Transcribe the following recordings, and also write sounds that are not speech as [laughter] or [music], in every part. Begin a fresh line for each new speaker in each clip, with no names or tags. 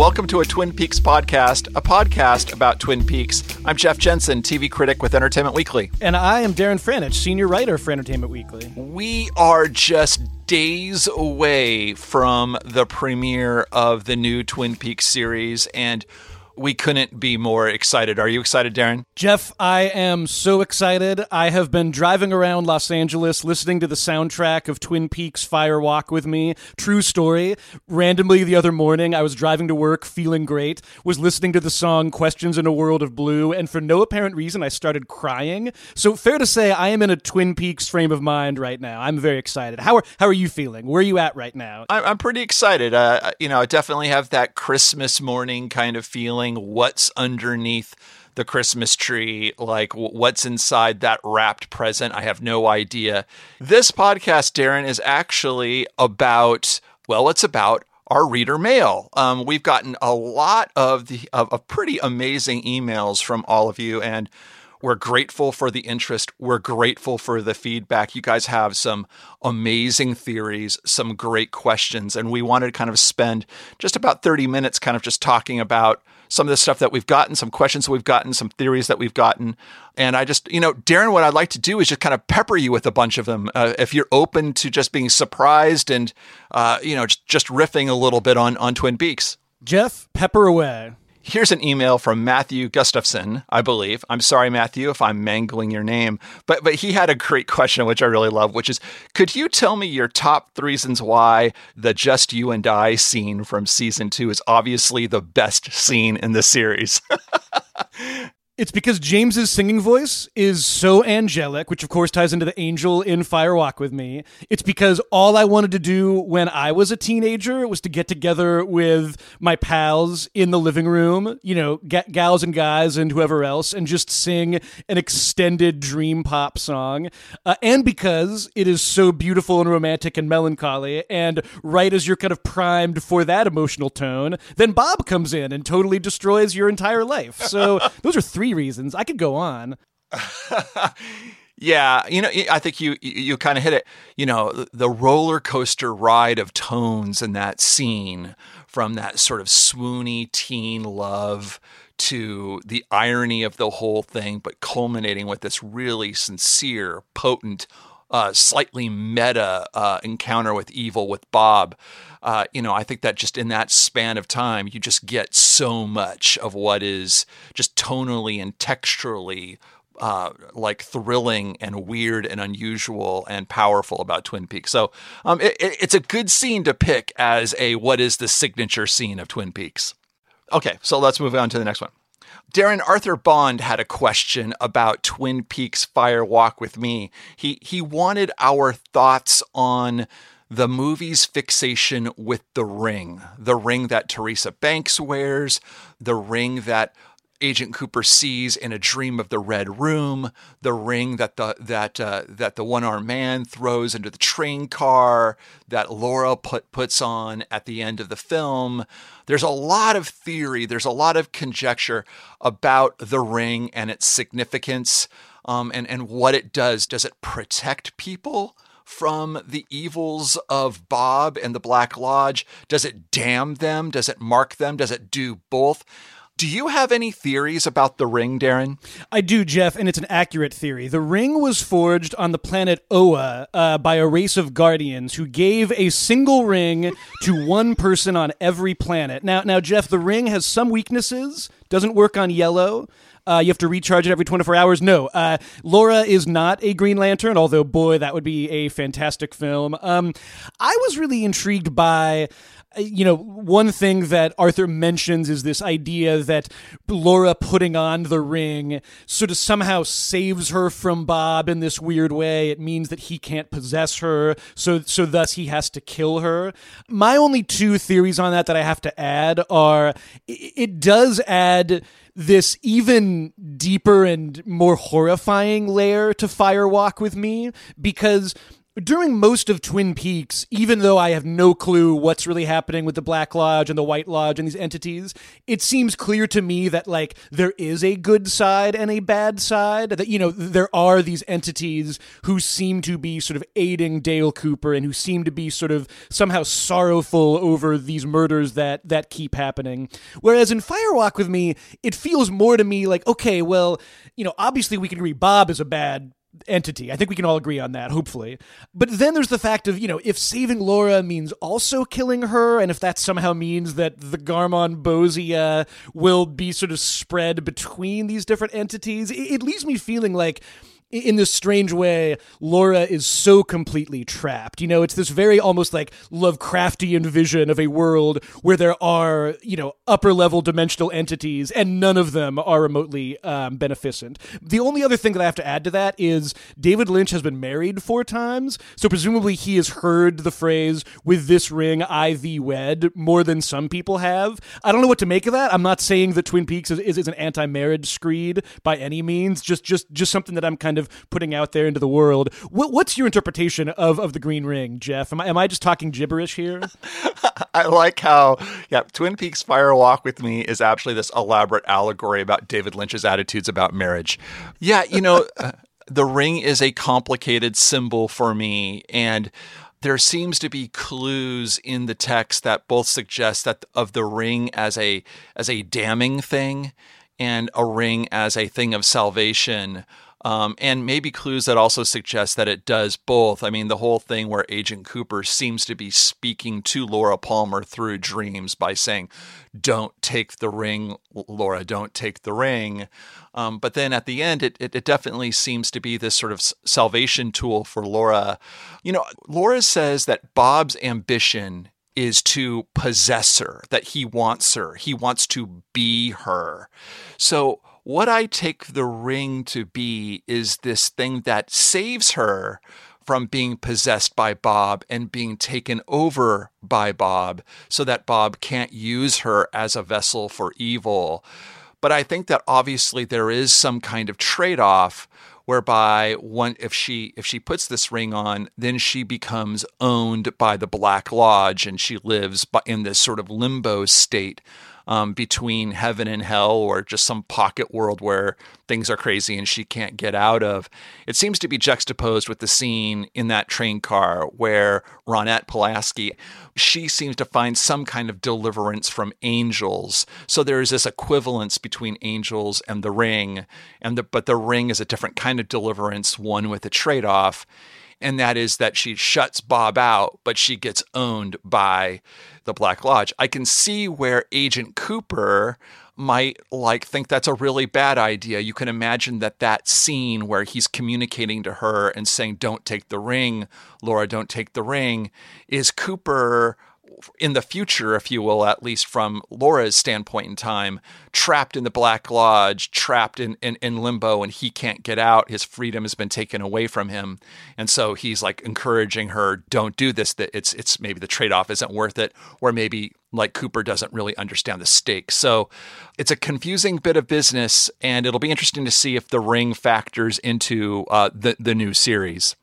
Welcome to a Twin Peaks podcast, a podcast about Twin Peaks. I'm Jeff Jensen, TV critic with Entertainment Weekly.
And I am Darren Franich, senior writer for Entertainment Weekly.
We are just days away from the premiere of the new Twin Peaks series, and we couldn't be more excited. Are you excited, Darren?
Jeff, I am so excited. I have been driving around Los Angeles listening to the soundtrack of Twin Peaks Fire Walk with Me. True story. Randomly the other morning, I was driving to work feeling great, was listening to the song Questions in a World of Blue, and for no apparent reason, I started crying. So, fair to say, I am in a Twin Peaks frame of mind right now. I'm very excited. How are, how are you feeling? Where are you at right now?
I'm pretty excited. Uh, you know, I definitely have that Christmas morning kind of feeling what's underneath the Christmas tree, like what's inside that wrapped present. I have no idea. This podcast, Darren, is actually about, well, it's about our reader mail. Um, we've gotten a lot of the of, of pretty amazing emails from all of you, and we're grateful for the interest. We're grateful for the feedback. You guys have some amazing theories, some great questions, and we wanted to kind of spend just about 30 minutes kind of just talking about some of the stuff that we've gotten, some questions that we've gotten, some theories that we've gotten. And I just, you know, Darren, what I'd like to do is just kind of pepper you with a bunch of them. Uh, if you're open to just being surprised and, uh, you know, just, just riffing a little bit on, on Twin Peaks.
Jeff, pepper away.
Here's an email from Matthew Gustafson, I believe. I'm sorry, Matthew, if I'm mangling your name, but but he had a great question, which I really love, which is, could you tell me your top three reasons why the "Just You and I" scene from season two is obviously the best scene in the series? [laughs]
It's because James's singing voice is so angelic, which of course ties into the angel in Firewalk with Me. It's because all I wanted to do when I was a teenager was to get together with my pals in the living room, you know, g- gals and guys and whoever else, and just sing an extended dream pop song. Uh, and because it is so beautiful and romantic and melancholy, and right as you're kind of primed for that emotional tone, then Bob comes in and totally destroys your entire life. So [laughs] those are three reasons. I could go on. [laughs]
yeah, you know, I think you you kind of hit it. You know, the roller coaster ride of tones in that scene, from that sort of swoony teen love to the irony of the whole thing, but culminating with this really sincere, potent, uh, slightly meta uh, encounter with evil with Bob uh, you know, I think that just in that span of time, you just get so much of what is just tonally and texturally uh, like thrilling and weird and unusual and powerful about Twin Peaks. So um, it, it's a good scene to pick as a what is the signature scene of Twin Peaks. Okay, so let's move on to the next one. Darren Arthur Bond had a question about Twin Peaks Fire Walk with Me. He he wanted our thoughts on the movie's fixation with the ring, the ring that Teresa Banks wears, the ring that Agent Cooper sees in a dream of the Red Room, the ring that the that uh, that the one armed man throws into the train car, that Laura put puts on at the end of the film. There's a lot of theory. There's a lot of conjecture about the ring and its significance, um, and and what it does. Does it protect people? from the evils of Bob and the Black Lodge? Does it damn them? Does it mark them? Does it do both? Do you have any theories about the ring, Darren?
I do, Jeff, and it's an accurate theory. The ring was forged on the planet Oa uh, by a race of guardians who gave a single ring to one person on every planet. Now, now, Jeff, the ring has some weaknesses. Doesn't work on yellow. Uh, you have to recharge it every 24 hours. No, uh, Laura is not a Green Lantern, although, boy, that would be a fantastic film. Um, I was really intrigued by Uh, you know, one thing that Arthur mentions is this idea that Laura putting on the ring sort of somehow saves her from Bob in this weird way. It means that he can't possess her, so so thus he has to kill her. My only two theories on that that I have to add are it does add this even deeper and more horrifying layer to Firewalk with me because during most of Twin Peaks, even though I have no clue what's really happening with the Black Lodge and the White Lodge and these entities, it seems clear to me that like there is a good side and a bad side. That you know there are these entities who seem to be sort of aiding Dale Cooper and who seem to be sort of somehow sorrowful over these murders that that keep happening. Whereas in Firewalk with Me, it feels more to me like okay, well, you know, obviously we can agree Bob is a bad entity. I think we can all agree on that, hopefully. But then there's the fact of, you know, if saving Laura means also killing her, and if that somehow means that the Garmonbozia will be sort of spread between these different entities, it, it leaves me feeling like in this strange way, Laura is so completely trapped. You know, it's this very almost like Lovecraftian vision of a world where there are, you know, upper level dimensional entities and none of them are remotely um, beneficent. The only other thing that I have to add to that is David Lynch has been married four times. So presumably he has heard the phrase, with this ring, I thee wed, more than some people have. I don't know what to make of that. I'm not saying that Twin Peaks is, is, is an anti marriage screed by any means, just, just, just something that I'm kind of of putting out there into the world. What, what's your interpretation of, of the Green Ring, Jeff? Am I, am I just talking gibberish here? [laughs]
I like how, yeah, Twin Peaks Fire Walk with Me is actually this elaborate allegory about David Lynch's attitudes about marriage. Yeah, you know, [laughs] uh, the ring is a complicated symbol for me. And there seems to be clues in the text that both suggest that of the ring as a as a damning thing and a ring as a thing of salvation um, and maybe clues that also suggest that it does both. I mean, the whole thing where Agent Cooper seems to be speaking to Laura Palmer through dreams by saying, Don't take the ring, Laura, don't take the ring. Um, but then at the end, it, it, it, definitely seems to be this sort of salvation tool for Laura. You know, Laura says that Bob's ambition is to possess her, that he wants her, he wants to be her. So, what I take the ring to be is this thing that saves her from being possessed by Bob and being taken over by Bob so that Bob can't use her as a vessel for evil. But I think that obviously there is some kind of trade off whereby one if she if she puts this ring on then she becomes owned by the black lodge and she lives in this sort of limbo state um, between heaven and hell or just some pocket world where things are crazy and she can't get out of. It seems to be juxtaposed with the scene in that train car where Ronette Pulaski, she seems to find some kind of deliverance from angels. So there is this equivalence between angels and the ring, and the, but the ring is a different kind of deliverance, one with a trade off and that is that she shuts Bob out, but she gets owned by the Black Lodge. I can see where Agent Cooper might like think that's a really bad idea. You can imagine that that scene where he's communicating to her and saying don't take the ring, Laura don't take the ring is Cooper in the future, if you will, at least from Laura's standpoint in time, trapped in the Black Lodge, trapped in, in, in, limbo, and he can't get out. His freedom has been taken away from him. And so he's like encouraging her, don't do this, that it's it's maybe the trade-off isn't worth it, or maybe like Cooper doesn't really understand the stakes. So it's a confusing bit of business, and it'll be interesting to see if the ring factors into uh, the, the new series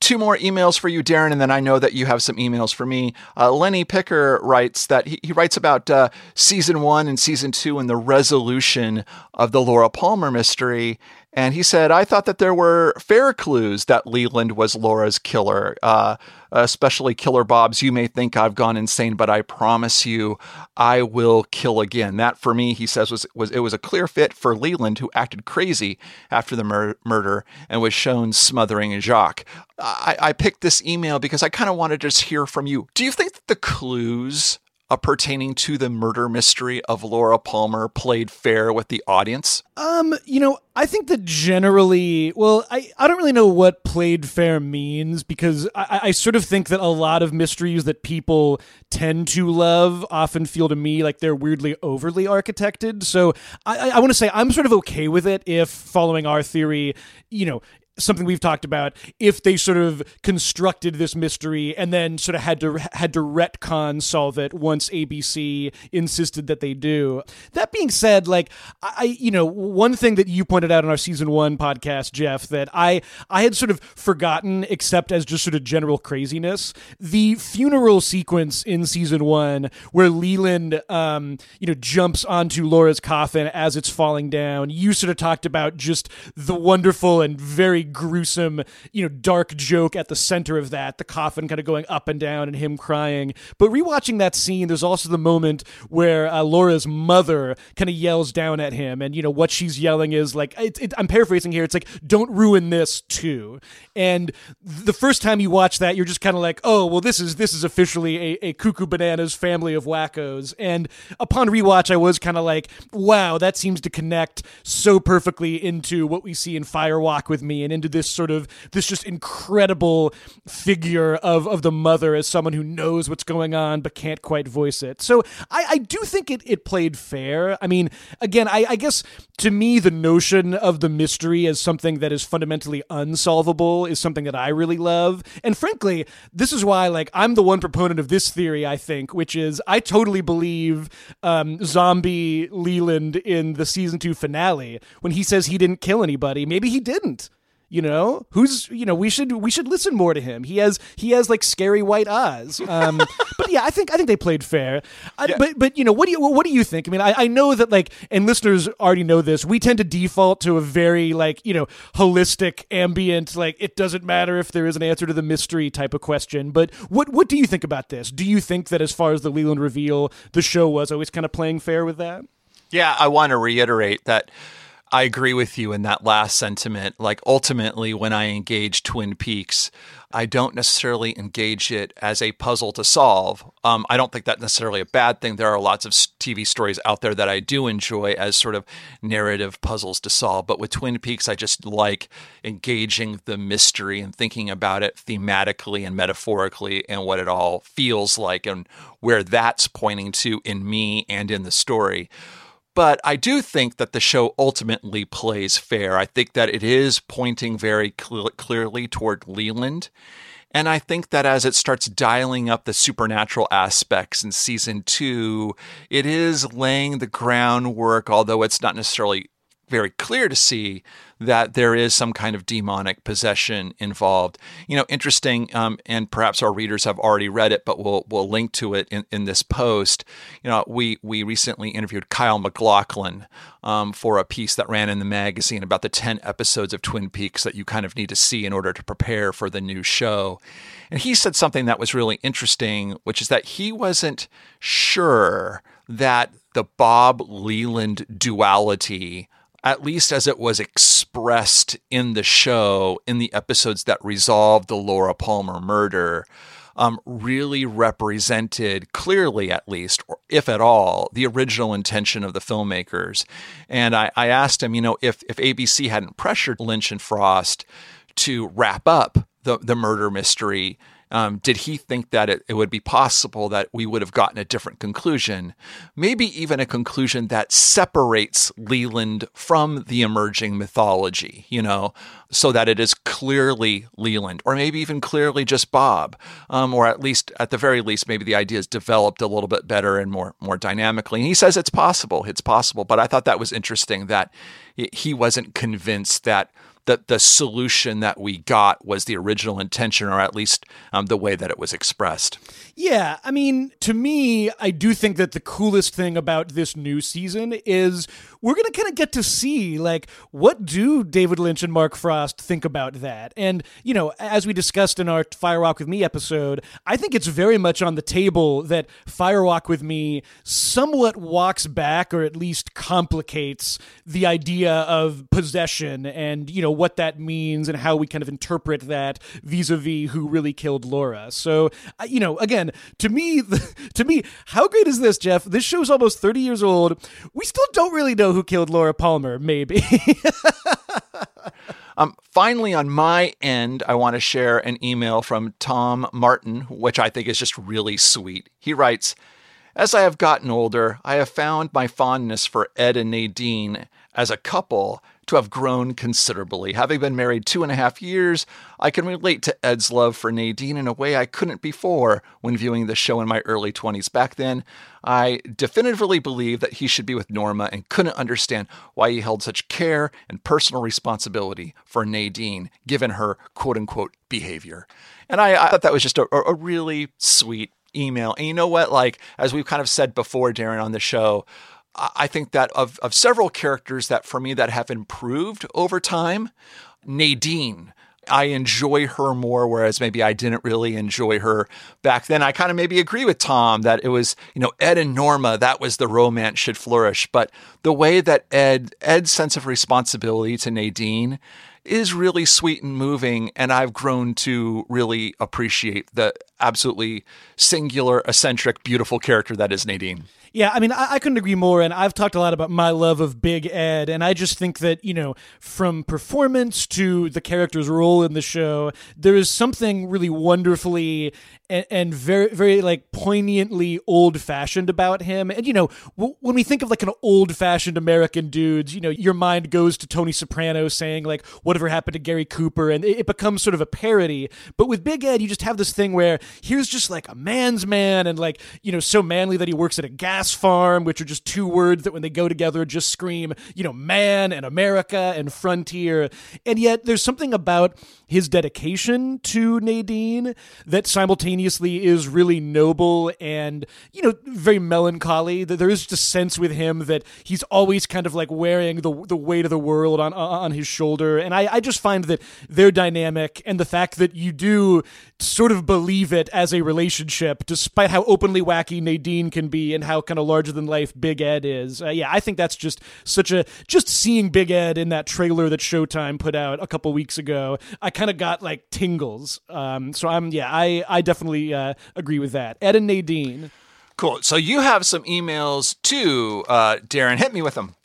two more emails for you, Darren, and then I know that you have some emails for me. Uh, Lenny Picker writes that he, he writes about uh, season one and season two and the resolution of the Laura Palmer mystery. And he said, I thought that there were fair clues that Leland was Laura's killer, uh, especially Killer Bob's. You may think I've gone insane, but I promise you, I will kill again. That for me, he says, was, was it was a clear fit for Leland, who acted crazy after the mur- murder and was shown smothering Jacques. I, I picked this email because I kind of wanted to just hear from you. Do you think that the clues uh, pertaining to the murder mystery of Laura Palmer played fair with the audience?
Um, you know, I think that generally, well, I, I don't really know what played fair means because I, I sort of think that a lot of mysteries that people tend to love often feel to me like they're weirdly overly architected. So I, I want to say I'm sort of okay with it if, following our theory, you know, something we've talked about if they sort of constructed this mystery and then sort of had to had to retcon solve it once ABC insisted that they do. That being said, like I you know, one thing that you pointed out in our season 1 podcast, Jeff, that I I had sort of forgotten except as just sort of general craziness, the funeral sequence in season 1 where Leland um you know jumps onto Laura's coffin as it's falling down. You sort of talked about just the wonderful and very gruesome, you know, dark joke at the center of that, the coffin kind of going up and down and him crying. But rewatching that scene, there's also the moment where uh, Laura's mother kind of yells down at him, and you know what she's yelling is like, it, it, I'm paraphrasing here. It's like, "Don't ruin this too." And the first time you watch that, you're just kind of like, "Oh, well, this is this is officially a, a cuckoo bananas family of wackos." And upon rewatch, I was kind of like, "Wow, that seems to connect so perfectly into what we see in Fire Walk with Me and into this sort of this just incredible figure of of the mother as someone who knows what's going on but can't quite voice it. So I, I do think it it played fair. I mean, again, I, I guess to me the notion of the mystery as something that is fundamentally unsolvable is something that I really love. And frankly, this is why like I'm the one proponent of this theory, I think, which is I totally believe um, zombie Leland in the season two finale when he says he didn't kill anybody. Maybe he didn't you know? Who's you know we should we should listen more to him. He has he has like scary white eyes. Um, [laughs] but yeah i think i think they played fair. I, yeah. but but you know what do you what do you think? I mean I, I know that like and listeners already know this we tend to default to a very like you know holistic ambient like it doesn't matter if there is an answer to the mystery type of question. But what what do you think about this? Do you think that as far as the leland reveal the show was always kind of playing fair with that?
Yeah i want to reiterate that I agree with you in that last sentiment. Like ultimately, when I engage Twin Peaks, I don't necessarily engage it as a puzzle to solve. Um, I don't think that's necessarily a bad thing. There are lots of TV stories out there that I do enjoy as sort of narrative puzzles to solve. But with Twin Peaks, I just like engaging the mystery and thinking about it thematically and metaphorically and what it all feels like and where that's pointing to in me and in the story. But I do think that the show ultimately plays fair. I think that it is pointing very cl- clearly toward Leland. And I think that as it starts dialing up the supernatural aspects in season two, it is laying the groundwork, although it's not necessarily very clear to see that there is some kind of demonic possession involved. You know, interesting, um, and perhaps our readers have already read it, but we'll we'll link to it in, in this post. You know, we we recently interviewed Kyle MacLachlan um, for a piece that ran in the magazine about the ten episodes of Twin Peaks that you kind of need to see in order to prepare for the new show. And he said something that was really interesting, which is that he wasn't sure that the Bob Leland duality at least as it was expressed in the show, in the episodes that resolved the Laura Palmer murder, um, really represented clearly, at least, or if at all, the original intention of the filmmakers. And I, I asked him, you know, if if ABC hadn't pressured Lynch and Frost to wrap up the the murder mystery um, did he think that it, it would be possible that we would have gotten a different conclusion? Maybe even a conclusion that separates Leland from the emerging mythology, you know, so that it is clearly Leland, or maybe even clearly just Bob, um, or at least, at the very least, maybe the idea is developed a little bit better and more more dynamically. And he says it's possible, it's possible. But I thought that was interesting that he wasn't convinced that that the solution that we got was the original intention, or at least um, the way that it was expressed.
Yeah, I mean, to me, I do think that the coolest thing about this new season is we're going to kind of get to see, like, what do David Lynch and Mark Frost think about that? And, you know, as we discussed in our Firewalk with Me episode, I think it's very much on the table that Firewalk with Me somewhat walks back or at least complicates the idea of possession and, you know, what that means and how we kind of interpret that vis a vis who really killed Laura. So, you know, again, to me, [laughs] to me, how great is this, Jeff? This show's almost 30 years old. We still don't really know who killed Laura Palmer, maybe. [laughs]
Um, finally, on my end, I want to share an email from Tom Martin, which I think is just really sweet. He writes As I have gotten older, I have found my fondness for Ed and Nadine as a couple to have grown considerably. Having been married two and a half years, I can relate to Ed's love for Nadine in a way I couldn't before when viewing the show in my early 20s. Back then, I definitively believed that he should be with Norma and couldn't understand why he held such care and personal responsibility for Nadine, given her quote unquote behavior. And I, I thought that was just a, a really sweet email. And you know what? Like, as we've kind of said before, Darren, on the show, I think that of, of several characters that for me that have improved over time, Nadine. I enjoy her more, whereas maybe I didn't really enjoy her back then. I kind of maybe agree with Tom that it was, you know, Ed and Norma, that was the romance should flourish. But the way that Ed, Ed's sense of responsibility to Nadine is really sweet and moving. And I've grown to really appreciate the absolutely singular, eccentric, beautiful character that is Nadine.
Yeah, I mean, I, I, couldn't agree more. And I've talked a lot about my love of Big Ed. And I just think that, you know, from performance to the character's role in the show, there is something really wonderfully and, and very, very like poignantly old fashioned about him. And, you know, w- when we think of like an old fashioned American dudes, you know, your mind goes to Tony Soprano saying, like, whatever happened to Gary Cooper? And it, it becomes sort of a parody. But with Big Ed, you just have this thing where here's just like a man's man and like, you know, so manly that he works at a gas farm, which are just two words that when they go together just scream, you know, man and America and frontier. And yet there's something about his dedication to Nadine that simultaneously is really noble and, you know, very melancholy. There is just a sense with him that he's always kind of like wearing the, the weight of the world on, on his shoulder. And I, I just find that their dynamic and the fact that you do sort of believe it as a relationship, despite how openly wacky Nadine can be and how kind of larger than life Big Ed is. Uh, yeah, I think that's just such a, just seeing Big Ed in that trailer that Showtime put out a couple weeks ago. I kind of got like tingles. Um, so I'm yeah, I I definitely uh, agree with that. Ed and Nadine.
Cool. So you have some emails too, uh, Darren. Hit me with them.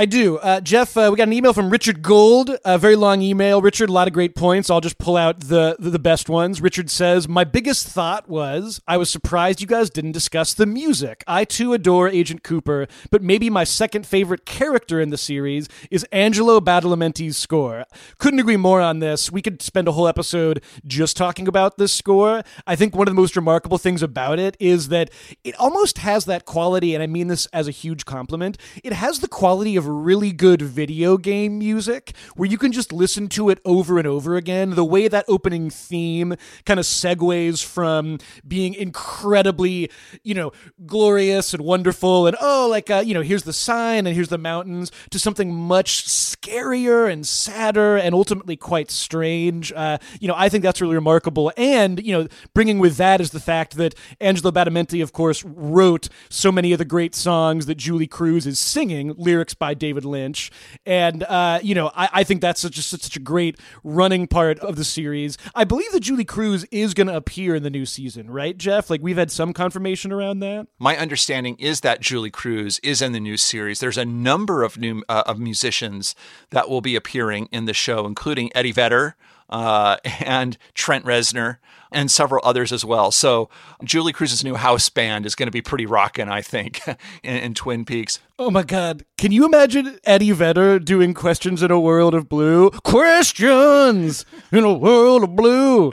I do. Uh, Jeff, uh, we got an email from Richard Gold, a very long email. Richard, a lot of great points. I'll just pull out the, the, best ones. Richard says, My biggest thought was I was surprised you guys didn't discuss the music. I too adore Agent Cooper, but maybe my second favorite character in the series is Angelo Badalamenti's score. Couldn't agree more on this. We could spend a whole episode just talking about this score. I think one of the most remarkable things about it is that it almost has that quality, and I mean this as a huge compliment. It has the quality of really good video game music where you can just listen to it over and over again. The way that opening theme kind of segues from being incredibly, you know, glorious and wonderful and oh, like, uh, you know, here's the sign and here's the mountains to something much scarier and sadder and ultimately quite strange. Uh, you know, I think that's really remarkable. And, you know, bringing with that is the fact that Angelo Badalamenti, of course, wrote so many of the great songs that Julee Cruise is singing, lyrics by David Lynch. And, uh, you know, I, I think that's such a, such a great running part of the series. I believe that Julee Cruise is going to appear in the new season, right, Jeff? Like, we've had some confirmation around that.
My understanding is that Julee Cruise is in the new series. There's a number of new uh, of musicians that will be appearing in the show, including Eddie Vedder uh, [laughs] and Trent Reznor and several others as well. So Julee Cruise's new house band is going to be pretty rocking, I think, [laughs] in, in, Twin Peaks.
Oh my God. Can you imagine Eddie Vedder doing Questions in a World of Blue? Questions in a World of Blue.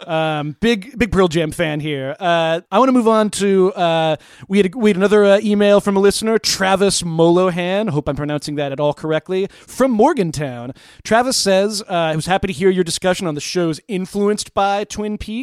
Um, big big Pearl Jam fan here. Uh, I want to move on to uh, we had we had another uh, email from a listener, Travis Molohan. Hope I'm pronouncing that at all correctly. From Morgantown, Travis says uh, I was happy to hear your discussion on the shows influenced by Twin Peaks.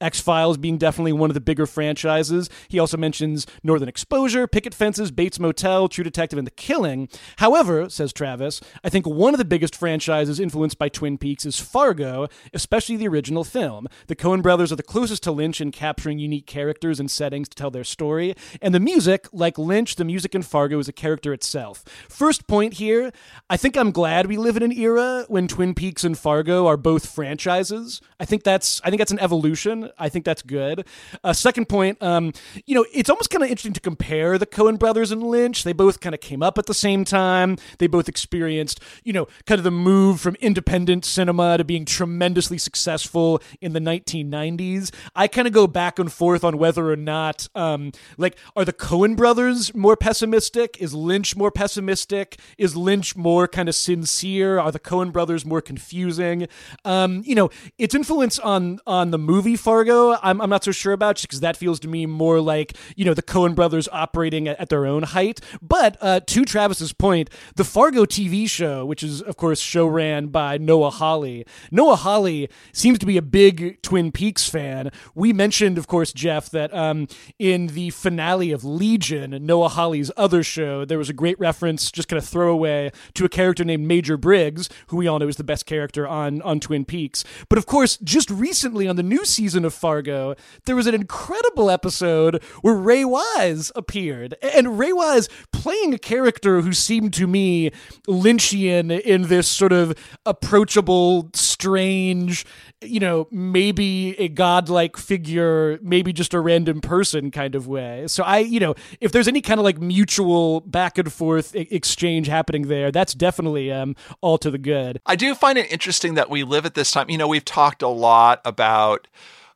X Files being definitely one of the bigger franchises. He also mentions Northern Exposure, Picket Fences, Bates Motel, True Detective, and The Killing. However, says Travis, I think one of the biggest franchises influenced by Twin Peaks is Fargo, especially the original film. The Coen brothers are the closest to Lynch in capturing unique characters and settings to tell their story. And the music, like Lynch, the music in Fargo is a character itself. First point here I think I'm glad we live in an era when Twin Peaks and Fargo are both franchises. I think that's I think that's an evolution evolution. I think that's good. Uh, second point, um, you know, it's almost kind of interesting to compare the Coen brothers and Lynch. They both kind of came up at the same time. They both experienced, you know, kind of the move from independent cinema to being tremendously successful in the 1990s. I kind of go back and forth on whether or not, um, like, are the Coen brothers more pessimistic? Is Lynch more pessimistic? Is Lynch more kind of sincere? Are the Coen brothers more confusing? Um, you know, its influence on on the movie Fargo, I'm, I'm not so sure about, because that feels to me more like you know the Coen brothers operating at, at their own height. But uh, to Travis's point, the Fargo TV show, which is of course show ran by Noah Hawley, Noah Hawley seems to be a big Twin Peaks fan. We mentioned, of course, Jeff, that um, in the finale of Legion, Noah Hawley's other show, there was a great reference, just kind of throwaway, to a character named Major Briggs, who we all know is the best character on on Twin Peaks. But of course, just recently on the new season of Fargo, there was an incredible episode where Ray Wise appeared, and Ray Wise playing a character who seemed to me Lynchian in this sort of approachable, strange, you know, maybe a godlike figure, maybe just a random person kind of way. So I, you know, if there's any kind of like mutual back and forth exchange happening there, that's definitely um, all to the good.
I do find it interesting that we live at this time. You know, we've talked a lot about.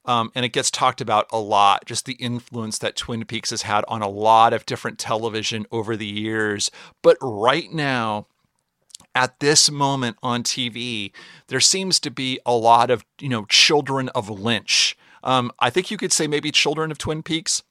Um, and it gets talked about a lot, just the influence that Twin Peaks has had on a lot of different television over the years. But right now, at this moment on TV, there seems to be a lot of, you know, children of Lynch. Um, I think you could say maybe children of Twin Peaks,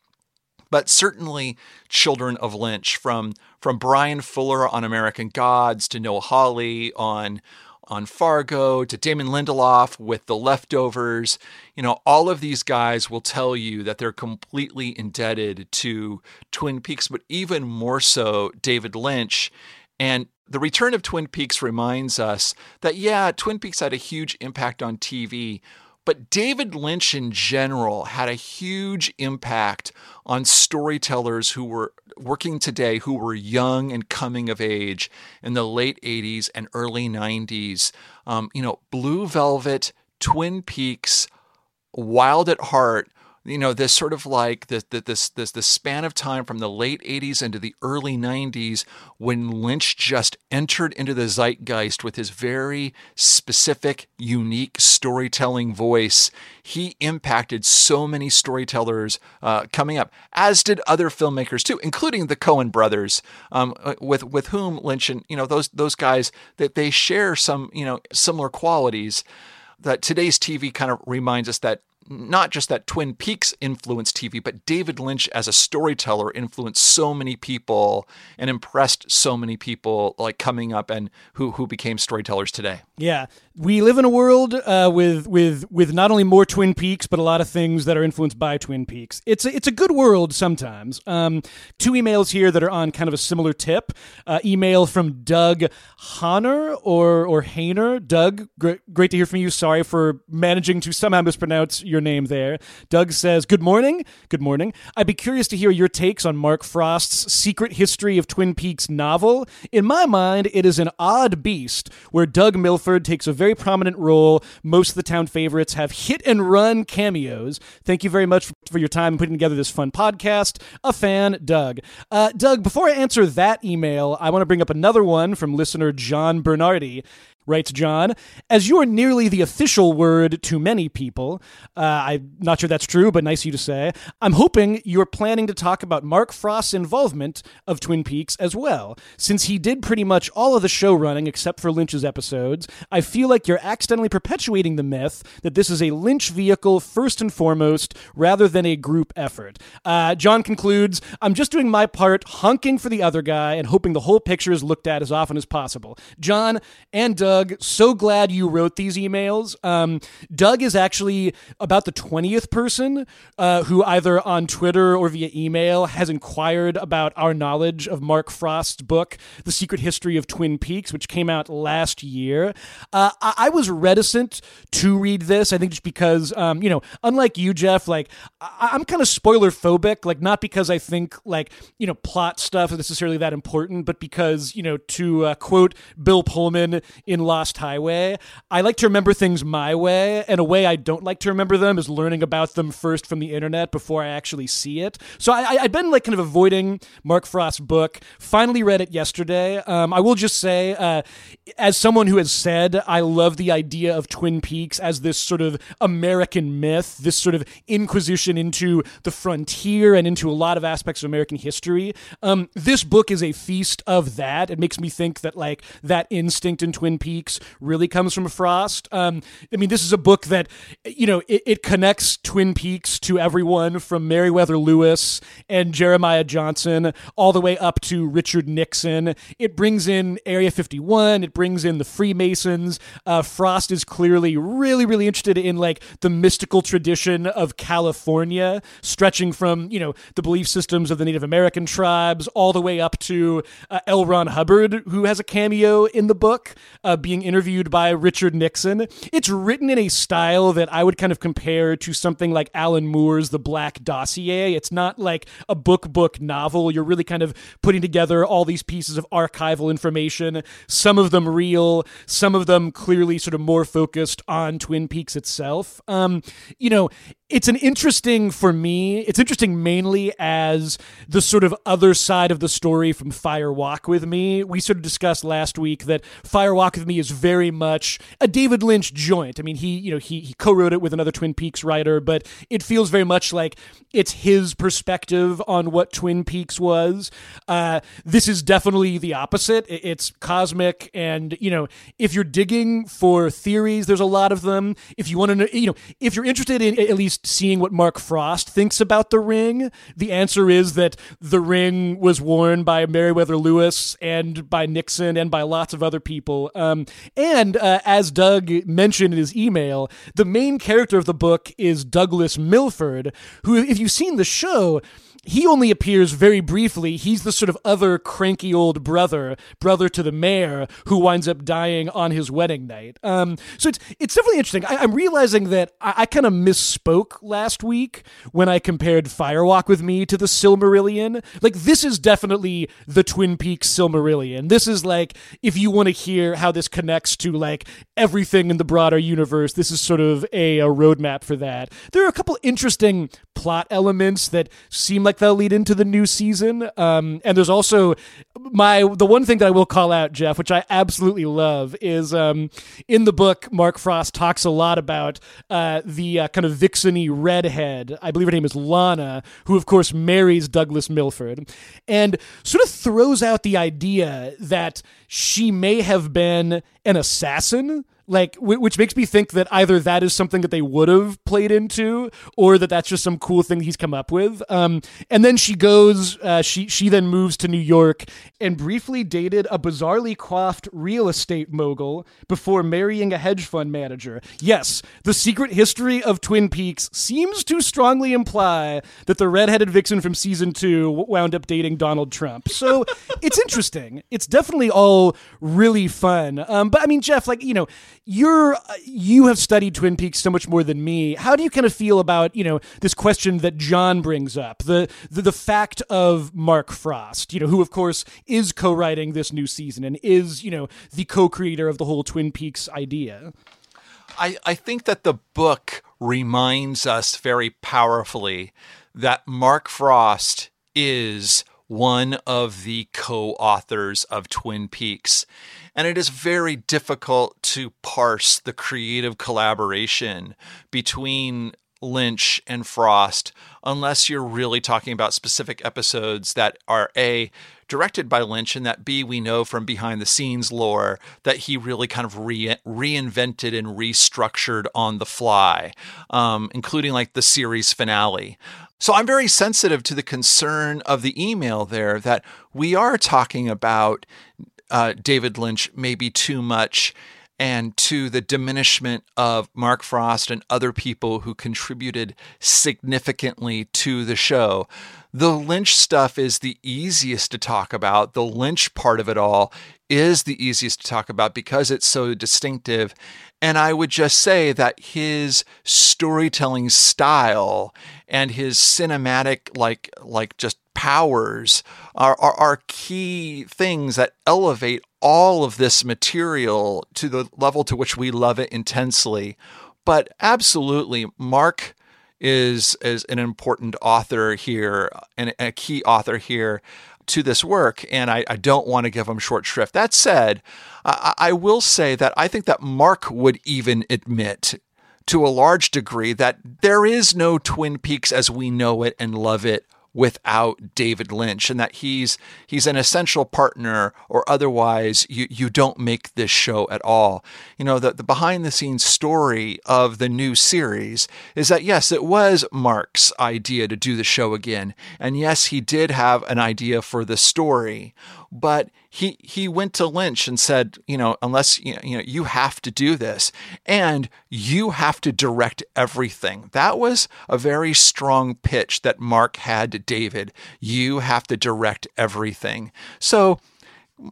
but certainly children of Lynch from from Bryan Fuller on American Gods to Noah Hawley on on Fargo to Damon Lindelof with The Leftovers. You know, all of these guys will tell you that they're completely indebted to Twin Peaks, but even more so David Lynch. And the return of Twin Peaks reminds us that, yeah, Twin Peaks had a huge impact on TV, but David Lynch in general had a huge impact on storytellers who were working today, who were young and coming of age in the late 80s and early 90s. Um, you know, Blue Velvet, Twin Peaks, Wild at Heart you know this sort of like the this this this the span of time from the late 80s into the early 90s when Lynch just entered into the zeitgeist with his very specific unique storytelling voice. He impacted so many storytellers uh, coming up as did other filmmakers too including the Coen brothers um, uh, with with whom Lynch and you know those those guys that they share some you know similar qualities. That today's TV kind of reminds us that not just that Twin Peaks influenced TV, but David Lynch as a storyteller influenced so many people and impressed so many people like coming up and who who became storytellers today.
Yeah, we live in a world uh, with with with not only more Twin Peaks, but a lot of things that are influenced by Twin Peaks. It's a, it's a good world sometimes. Um, two emails here that are on kind of a similar tip. Uh, email from Doug Hanner or or Hainer. Doug, great, great to hear from you. Sorry for managing to somehow mispronounce your name there. Doug says, "Good morning. Good morning. I'd be curious to hear your takes on Mark Frost's Secret History of Twin Peaks novel. In my mind, it is an odd beast where Doug Milford." takes a very prominent role. Most of the town favorites have hit and run cameos. Thank you very much for your time in putting together this fun podcast. A fan, Doug. Uh, Doug, before I answer that email, I want to bring up another one from listener John Bernardi writes John, as you are nearly the official word to many people. Uh, I'm not sure that's true, but nice of you to say. I'm hoping you're planning to talk about Mark Frost's involvement of Twin Peaks as well. Since he did pretty much all of the show running except for Lynch's episodes, I feel like you're accidentally perpetuating the myth that this is a Lynch vehicle first and foremost, rather than a group effort. Uh, John concludes, I'm just doing my part, honking for the other guy, and hoping the whole picture is looked at as often as possible. John and Doug Doug. So glad you wrote these emails. Um, Doug is actually about the 20th person uh, who, either on Twitter or via email, has inquired about our knowledge of Mark Frost's book, The Secret History of Twin Peaks, which came out last year. Uh, I-, I-, was reticent to read this, I think just because, um, you know, unlike you, Jeff, like, I- I'm kind of spoiler phobic, like, not because I think, like, you know, plot stuff is necessarily that important, but because, you know, to uh, quote Bill Pullman in Lost Highway, I like to remember things my way, and a way I don't like to remember them is learning about them first from the internet before I actually see it. So I, I've been like kind of avoiding Mark Frost's book. Finally read it yesterday. Um, I will just say, uh, as someone who has said, I love the idea of Twin Peaks as this sort of American myth, this sort of inquisition into the frontier and into a lot of aspects of American history. Um, this book is a feast of that. It makes me think that like that instinct in Twin Peaks really comes from Frost. Um, I mean, this is a book that you know it, it connects Twin Peaks to everyone from Meriwether Lewis and Jeremiah Johnson all the way up to Richard Nixon. It brings in Area 51. It brings in the Freemasons. Uh, Frost is clearly really, really interested in like the mystical tradition of California, stretching from you know the belief systems of the Native American tribes all the way up to uh, L. Ron Hubbard, who has a cameo in the book, uh, being interviewed by Richard Nixon. It's written in a style that I would kind of compare to something like Alan Moore's The Black Dossier. It's not like a book book novel. You're really kind of putting together all these pieces of archival information, some of them real, some of them clearly sort of more focused on Twin Peaks itself. Um, you know, it's an interesting for me it's interesting mainly as the sort of other side of the story from fire walk with me. We sort of discussed last week that fire walk with me is very much a david lynch joint. I mean he you know he, he co-wrote it with another twin peaks writer but it feels very much like it's his perspective on what twin peaks was. Uh, this is definitely the opposite. It's cosmic and you know if you're digging for theories there's a lot of them. If you want to know you know if you're interested in at least seeing what Mark Frost thinks about the ring, the answer is that the ring was worn by Meriwether Lewis and by Nixon and by lots of other people. Um, and uh, as Doug mentioned in his email, the main character of the book is Douglas Milford, who, if you've seen the show, he only appears very briefly. He's the sort of other cranky old brother, brother to the mayor, who winds up dying on his wedding night. Um, so it's it's definitely interesting. I, am realizing that I, I kind of misspoke last week when I compared Firewalk with Me to the Silmarillion. Like this is definitely the Twin Peaks Silmarillion. This is like if you want to hear how this connects to like everything in the broader universe. This is sort of a, a roadmap for that. There are a couple interesting plot elements that seem like they'll lead into the new season. Um, and there's also my the one thing that I will call out, Jeff, which I absolutely love, is um, in the book. Mark Frost talks a lot about uh, the uh, kind of vixeny redhead. I believe her name is Lana, who of course marries Douglas Milford, and sort of throws out the idea that she may have been an assassin like which makes me think that either that is something that they would have played into or that that's just some cool thing he's come up with. Um, and then she goes uh, she she then moves to new york and briefly dated a bizarrely coiffed real estate mogul before marrying a hedge fund manager. Yes the secret history of twin peaks seems to strongly imply that the redheaded vixen from season two wound up dating donald trump. So [laughs] it's interesting. It's definitely all really fun. Um, but i mean jeff like you know you're uh, you have studied Twin Peaks so much more than me. How do you kind of feel about you know this question that John brings up the the, the fact of Mark Frost, you know, who of course is co-writing this new season and is you know the co-creator of the whole Twin Peaks idea.
I, I think that the book reminds us very powerfully that Mark Frost is one of the co authors of Twin Peaks. And it is very difficult to parse the creative collaboration between Lynch and Frost unless you're really talking about specific episodes that are A, directed by Lynch, and that B, we know from behind the scenes lore that he really kind of re- reinvented and restructured on the fly, um, including like the series finale. So I'm very sensitive to the concern of the email there that we are talking about uh, David Lynch maybe too much and to the diminishment of Mark Frost and other people who contributed significantly to the show. The Lynch stuff is the easiest to talk about. The Lynch part of it all is the easiest to talk about because it's so distinctive. And I would just say that his storytelling style and his cinematic, like, like just powers are, are, are key things that elevate all of this material to the level to which we love it intensely. But absolutely, Mark is is an important author here and a key author here to this work, and I, I don't want to give him short shrift. That said, I, I will say that I think that Mark would even admit to a large degree that there is no Twin Peaks as we know it and love it without David Lynch and that he's he's an essential partner or otherwise you you don't make this show at all. You know, the, the behind the scenes story of the new series is that yes, it was Mark's idea to do the show again. And yes, he did have an idea for the story, but he he went to Lynch and said, you know, unless you know, you know, you have to do this and you have to direct everything. That was a very strong pitch that Mark had to David. You have to direct everything. So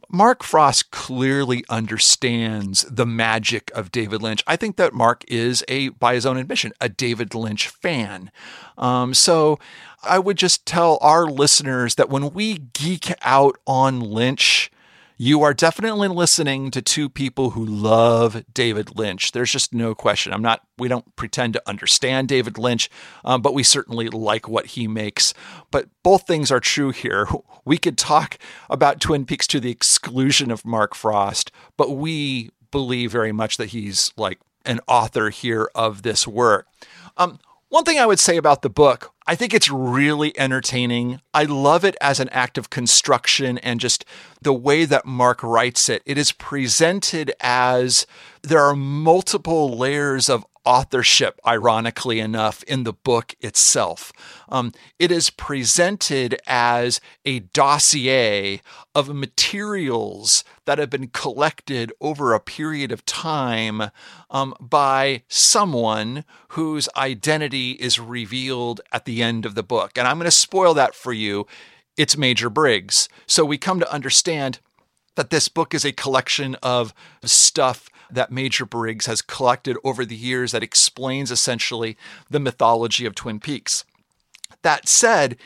Mark Frost clearly understands the magic of David Lynch. I think that Mark is a, by his own admission, a David Lynch fan. Um, so I would just tell our listeners that when we geek out on Lynch, you are definitely listening to two people who love David Lynch. There's just no question. I'm not, we don't pretend to understand David Lynch, um, but we certainly like what he makes. But both things are true here. [laughs] We could talk about Twin Peaks to the exclusion of Mark Frost, but we believe very much that he's like an author here of this work. Um, one thing I would say about the book, I think it's really entertaining. I love it as an act of construction and just the way that Mark writes it. It is presented as there are multiple layers of authorship, ironically enough, in the book itself. Um, it is presented as a dossier of materials that have been collected over a period of time um, by someone whose identity is revealed at the end of the book. And I'm going to spoil that for you. It's Major Briggs. So we come to understand that this book is a collection of stuff that Major Briggs has collected over the years that explains essentially the mythology of Twin Peaks. That said,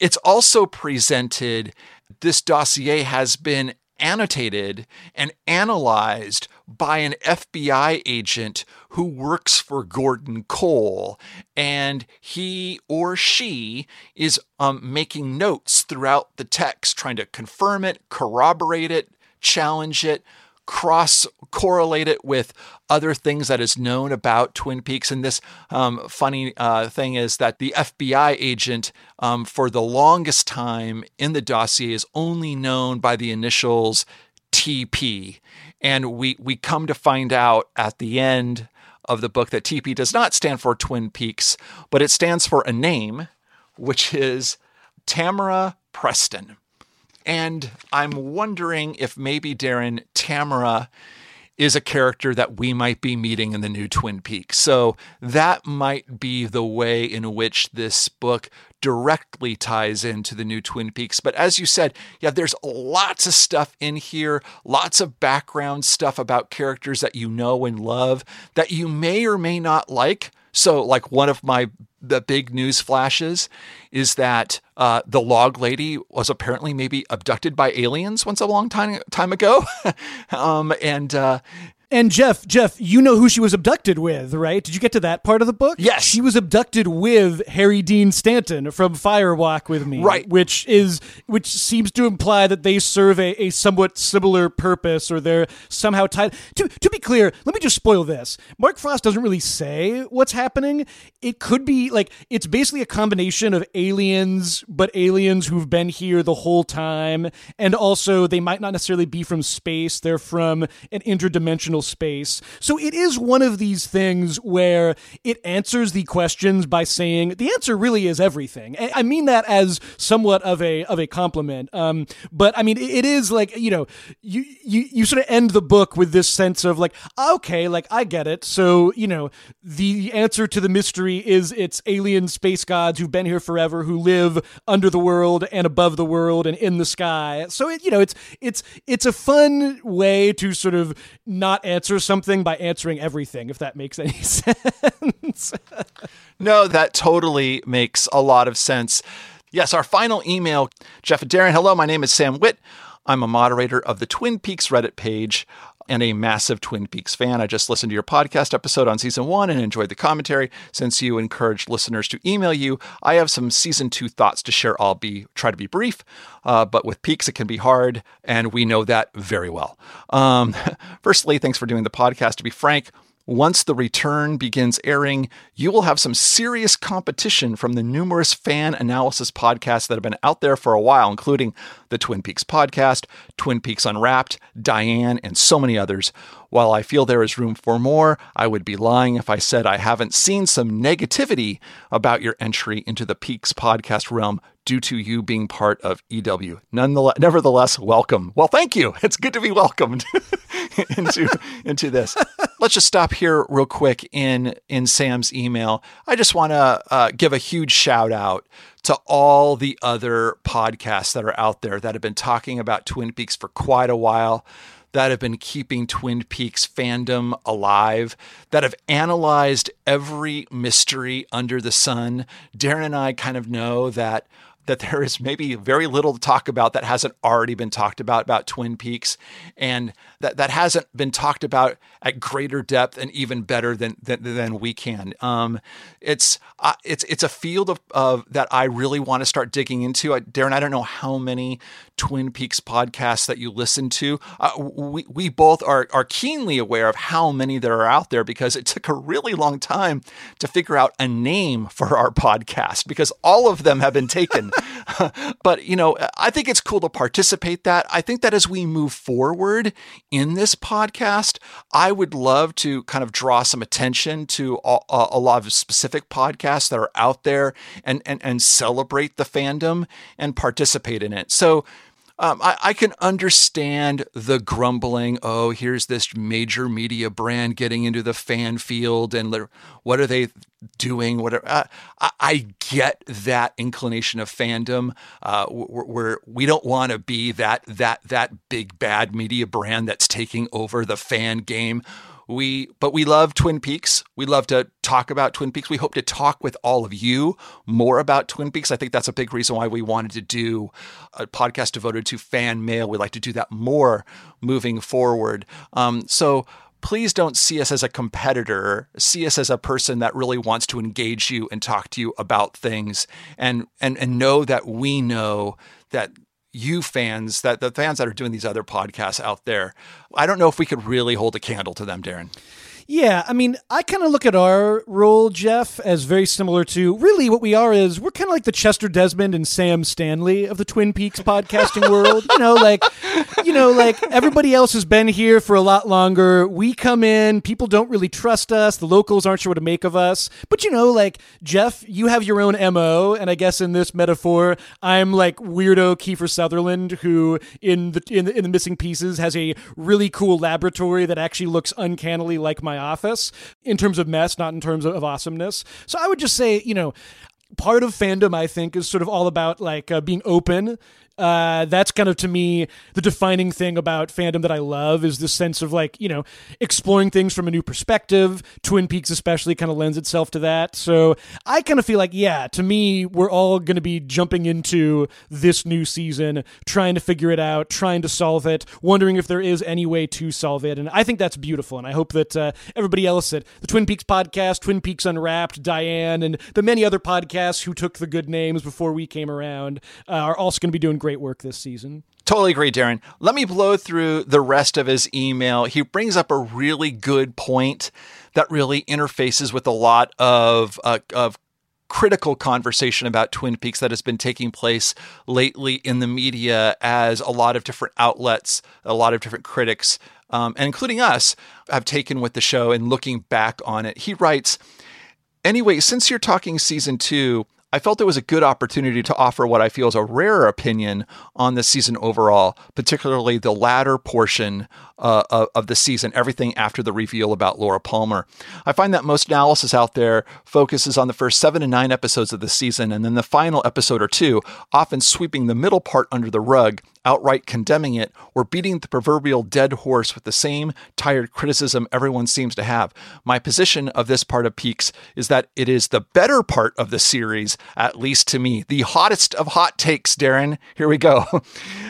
it's also presented, this dossier has been annotated and analyzed by an FBI agent who works for Gordon Cole. And he or she is um, making notes throughout the text, trying to confirm it, corroborate it, challenge it, cross correlate it with other things that is known about Twin Peaks. And this um, funny uh, thing is that the FBI agent, um, for the longest time in the dossier, is only known by the initials TP. And we, we come to find out at the end of the book that TP does not stand for Twin Peaks, but it stands for a name, which is Tamara Preston. And I'm wondering if maybe, Darren, Tamara is a character that we might be meeting in the new Twin Peaks. So that might be the way in which this book directly ties into the new Twin Peaks. But as you said, yeah, there's lots of stuff in here, lots of background stuff about characters that you know and love that you may or may not like. So, like one of my the big news flashes is that uh, the log lady was apparently maybe abducted by aliens once a long time time ago, [laughs] um, and uh,
and Jeff, Jeff, you know who she was abducted with, right? Did you get to that part of the book?
Yes.
She was abducted with Harry Dean Stanton from Fire Walk with Me.
Right.
Which is which seems to imply that they serve a, a somewhat similar purpose or they're somehow tied. To to be clear, let me just spoil this. Mark Frost doesn't really say what's happening. It could be like it's basically a combination of aliens, but aliens who've been here the whole time, and also they might not necessarily be from space. They're from an interdimensional space. So it is one of these things where it answers the questions by saying the answer really is everything. I mean that as somewhat of a of a compliment. Um, but I mean it is like you know you you you sort of end the book with this sense of like okay, like I get it. So you know the answer to the mystery is it's alien space gods who've been here forever who live under the world and above the world and in the sky. So it you know it's it's it's a fun way to sort of not answer something by answering everything, if that makes any [laughs] sense.
no, that totally makes a lot of sense. Yes, our final email, Jeff and Darren. Hello, my name is Sam Witt. I'm a moderator of the Twin Peaks Reddit page and a massive Twin Peaks fan. I just listened to your podcast episode on season one and enjoyed the commentary. Since you encouraged listeners to email you, I have some season two thoughts to share. I'll be try to be brief, uh, but with Peaks it can be hard, and we know that very well. Um, [laughs] firstly, thanks for doing the podcast. To be frank, once the return begins airing, you will have some serious competition from the numerous fan analysis podcasts that have been out there for a while, including the Twin Peaks podcast, Twin Peaks Unwrapped, Diane, and so many others. While I feel there is room for more, I would be lying if I said I haven't seen some negativity about your entry into the Peaks podcast realm due to you being part of EW. Nonetheless, nevertheless, welcome. Well, thank you. It's good to be welcomed [laughs] into into this. Let's just stop here real quick in in Sam's email. I just want to uh, give a huge shout out to all the other podcasts that are out there that have been talking about Twin Peaks for quite a while that have been keeping Twin Peaks fandom alive, that have analyzed every mystery under the sun. Darren and I kind of know that that there is maybe very little to talk about that hasn't already been talked about about Twin Peaks, and that that hasn't been talked about at greater depth and even better than than, than we can. Um, it's uh, it's it's a field of, of that I really want to start digging into. I, Darren, I don't know how many Twin Peaks podcasts that you listen to. Uh, we we both are are keenly aware of how many there are out there because it took a really long time to figure out a name for our [laughs] podcast because all of them have been taken. [laughs] but you know, I think it's cool to participate. That I think that as we move forward in this podcast, I would love to kind of draw some attention to a, a, lot of specific podcasts that are out there and, and, and celebrate the fandom and participate in it. So, um, I, I, can understand the grumbling. Oh, here's this major media brand getting into the fan field, and what are they doing? Whatever. Uh, I, I, get that inclination of fandom. Uh, where we don't want to be that that that big bad media brand that's taking over the fan game. We, but we love Twin Peaks. We love to talk about Twin Peaks. We hope to talk with all of you more about Twin Peaks. I think that's a big reason why we wanted to do a podcast devoted to fan mail. We like to do that more moving forward. Um, so please don't see us as a competitor. See us as a person that really wants to engage you and talk to you about things and and and know that we know that you fans, that the fans that are doing these other podcasts out there, I don't know if we could really hold a candle to them, Darren.
Yeah, I mean, I kind of look at our role, Jeff, as very similar to really what we are is we're kind of like the Chester Desmond and Sam Stanley of the Twin Peaks podcasting world. You know, like you know, like everybody else has been here for a lot longer. We come in, people don't really trust us. The locals aren't sure what to make of us. But you know, like Jeff, you have your own MO, and I guess in this metaphor, I'm like weirdo Kiefer Sutherland who in the in the, in the missing pieces has a really cool laboratory that actually looks uncannily like my my office in terms of mess, not in terms of, awesomeness. So I would just say, you know, part of fandom i think is sort of all about like uh, being open uh, that's kind of to me the defining thing about fandom that I love is this sense of like you know exploring things from a new perspective. Twin Peaks especially kind of lends itself to that. So I kind of feel like yeah, to me we're all going to be jumping into this new season, trying to figure it out, trying to solve it, wondering if there is any way to solve it, and I think that's beautiful. And I hope that uh, everybody else at the Twin Peaks podcast, Twin Peaks Unwrapped, Diane, and the many other podcasts who took the good names before we came around uh, are also going to be doing great work this season.
Totally agree, Darren. Let me blow through the rest of his email. He brings up a really good point that really interfaces with a lot of uh, of critical conversation about Twin Peaks that has been taking place lately in the media as a lot of different outlets, a lot of different critics, um, and including us, have taken with the show and looking back on it. He writes, Anyway, since you're talking season two, I felt it was a good opportunity to offer what I feel is a rare opinion on the season overall, particularly the latter portion uh, of the season, everything after the reveal about Laura Palmer. I find that most analysis out there focuses on the first seven to nine episodes of the season, and then the final episode or two, often sweeping the middle part under the rug outright condemning it or beating the proverbial dead horse with the same tired criticism everyone seems to have. My position of this part of Peaks is that it is the better part of the series, at least to me. The hottest of hot takes, Darren. Here we go. [laughs]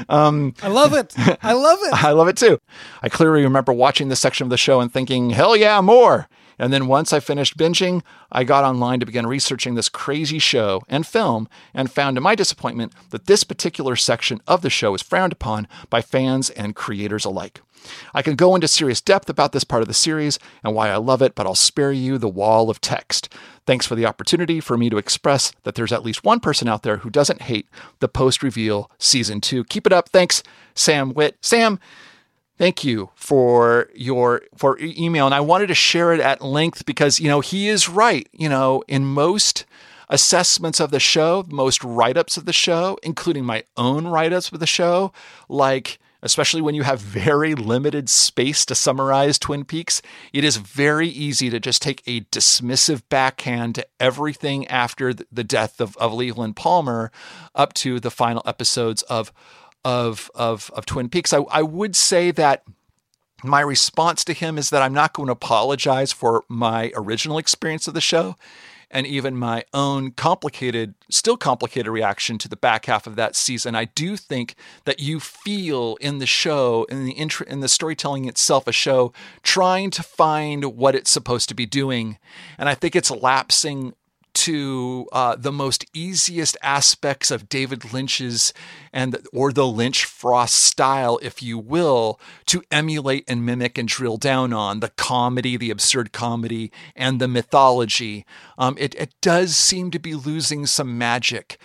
Um, I love it. I love it. [laughs]
I love it too. I clearly remember watching this section of the show and thinking, hell yeah, more. And then once I finished binging, I got online to begin researching this crazy show and film and found to my disappointment that this particular section of the show is frowned upon by fans and creators alike. I can go into serious depth about this part of the series and why I love it, but I'll spare you the wall of text. Thanks for the opportunity for me to express that there's at least one person out there who doesn't hate the post reveal season two. Keep it up. Thanks, Sam Witt. Sam, thank you for your for email and i wanted to share it at length because you know he is right. You know in most assessments of the show most write-ups of the show including my own write-ups of the show like especially when you have very limited space to summarize twin peaks it is very easy to just take a dismissive backhand to everything after the death of, of leland palmer up to the final episodes of of of of Twin Peaks. I, I would say that my response to him is that I'm not going to apologize for my original experience of the show and even my own complicated, still complicated reaction to the back half of that season. I do think that you feel in the show, in the in the storytelling itself, a show trying to find what it's supposed to be doing, and I think it's lapsing to uh, the most easiest aspects of David Lynch's and or the Lynch Frost style, if you will, to emulate and mimic and drill down on the comedy, the absurd comedy, and the mythology. Um, it, it does seem to be losing some magic.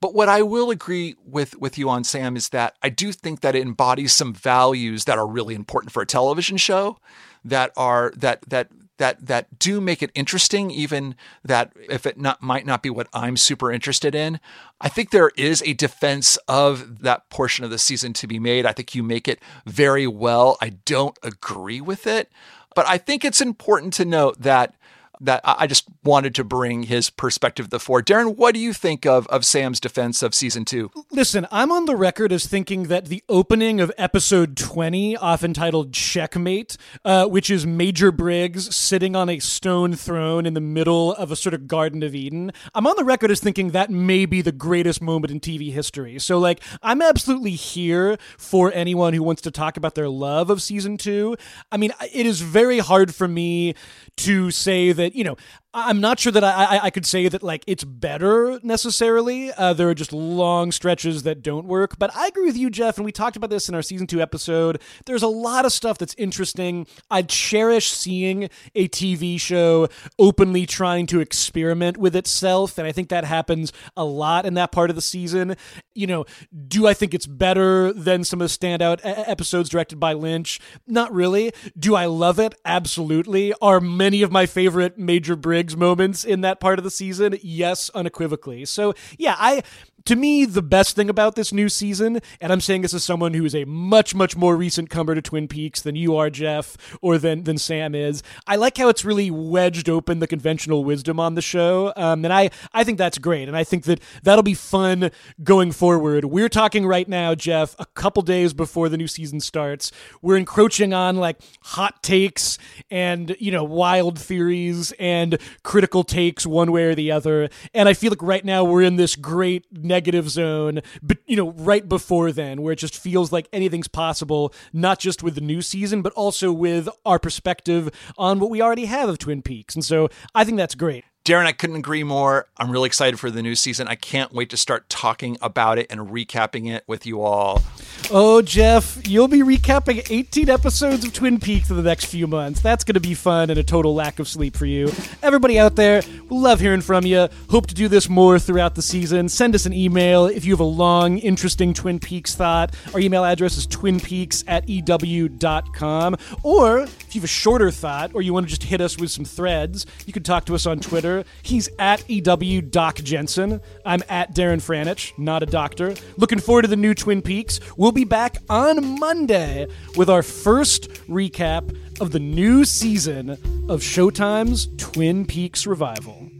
But what I will agree with with you on, Sam, is that I do think that it embodies some values that are really important for a television show, that are that that that that do make it interesting, even that if it not might not be what I'm super interested in. I think there is a defense of that portion of the season to be made. I think you make it very well. I don't agree with it, but I think it's important to note that that I just wanted to bring his perspective to the fore. Darren, what do you think of, of Sam's defense of season two?
Listen, I'm on the record as thinking that the opening of episode 20, often titled Checkmate, uh, which is Major Briggs sitting on a stone throne in the middle of a sort of Garden of Eden, I'm on the record as thinking that may be the greatest moment in TV history. So, like, I'm absolutely here for anyone who wants to talk about their love of season two. I mean, it is very hard for me to say that you know I'm not sure that I, I, I could say that like it's better necessarily. Uh, there are just long stretches that don't work. But I agree with you, Jeff, and we talked about this in our season two episode. There's a lot of stuff that's interesting. I cherish seeing a TV show openly trying to experiment with itself, and I think that happens a lot in that part of the season. You know, do I think it's better than some of the standout episodes directed by Lynch? Not really. Do I love it? Absolutely. Are many of my favorite major Moments in that part of the season? Yes, unequivocally. So, yeah, I to me, the best thing about this new season, and I'm saying this as someone who is a much, much more recent comer to Twin Peaks than you are, Jeff, or than than Sam is. I like how it's really wedged open the conventional wisdom on the show, um, and I I think that's great, and I think that that'll be fun going forward. We're talking right now, Jeff, a couple days before the new season starts. We're encroaching on like hot takes and you know wild theories and critical takes one way or the other, and I feel like right now we're in this great negative zone, but you know, right before then, where it just feels like anything's possible, not just with the new season, but also with our perspective on what we already have of Twin Peaks. And so I think that's great.
Darren, I couldn't agree more. I'm really excited for the new season. I can't wait to start talking about it and recapping it with you all.
Oh, Jeff, you'll be recapping 18 episodes of Twin Peaks in the next few months. That's going to be fun and a total lack of sleep for you. Everybody out there, we love hearing from you. Hope to do this more throughout the season. Send us an email if you have a long, interesting Twin Peaks thought. Our email address is twinpeaks at ew.com. Or if you have a shorter thought or you want to just hit us with some threads, you can talk to us on Twitter Twitter. He's at EW Doc Jensen. I'm at Darren Franich, not a doctor. Looking forward to the new Twin Peaks. We'll be back on Monday with our first recap of the new season of Showtime's Twin Peaks revival.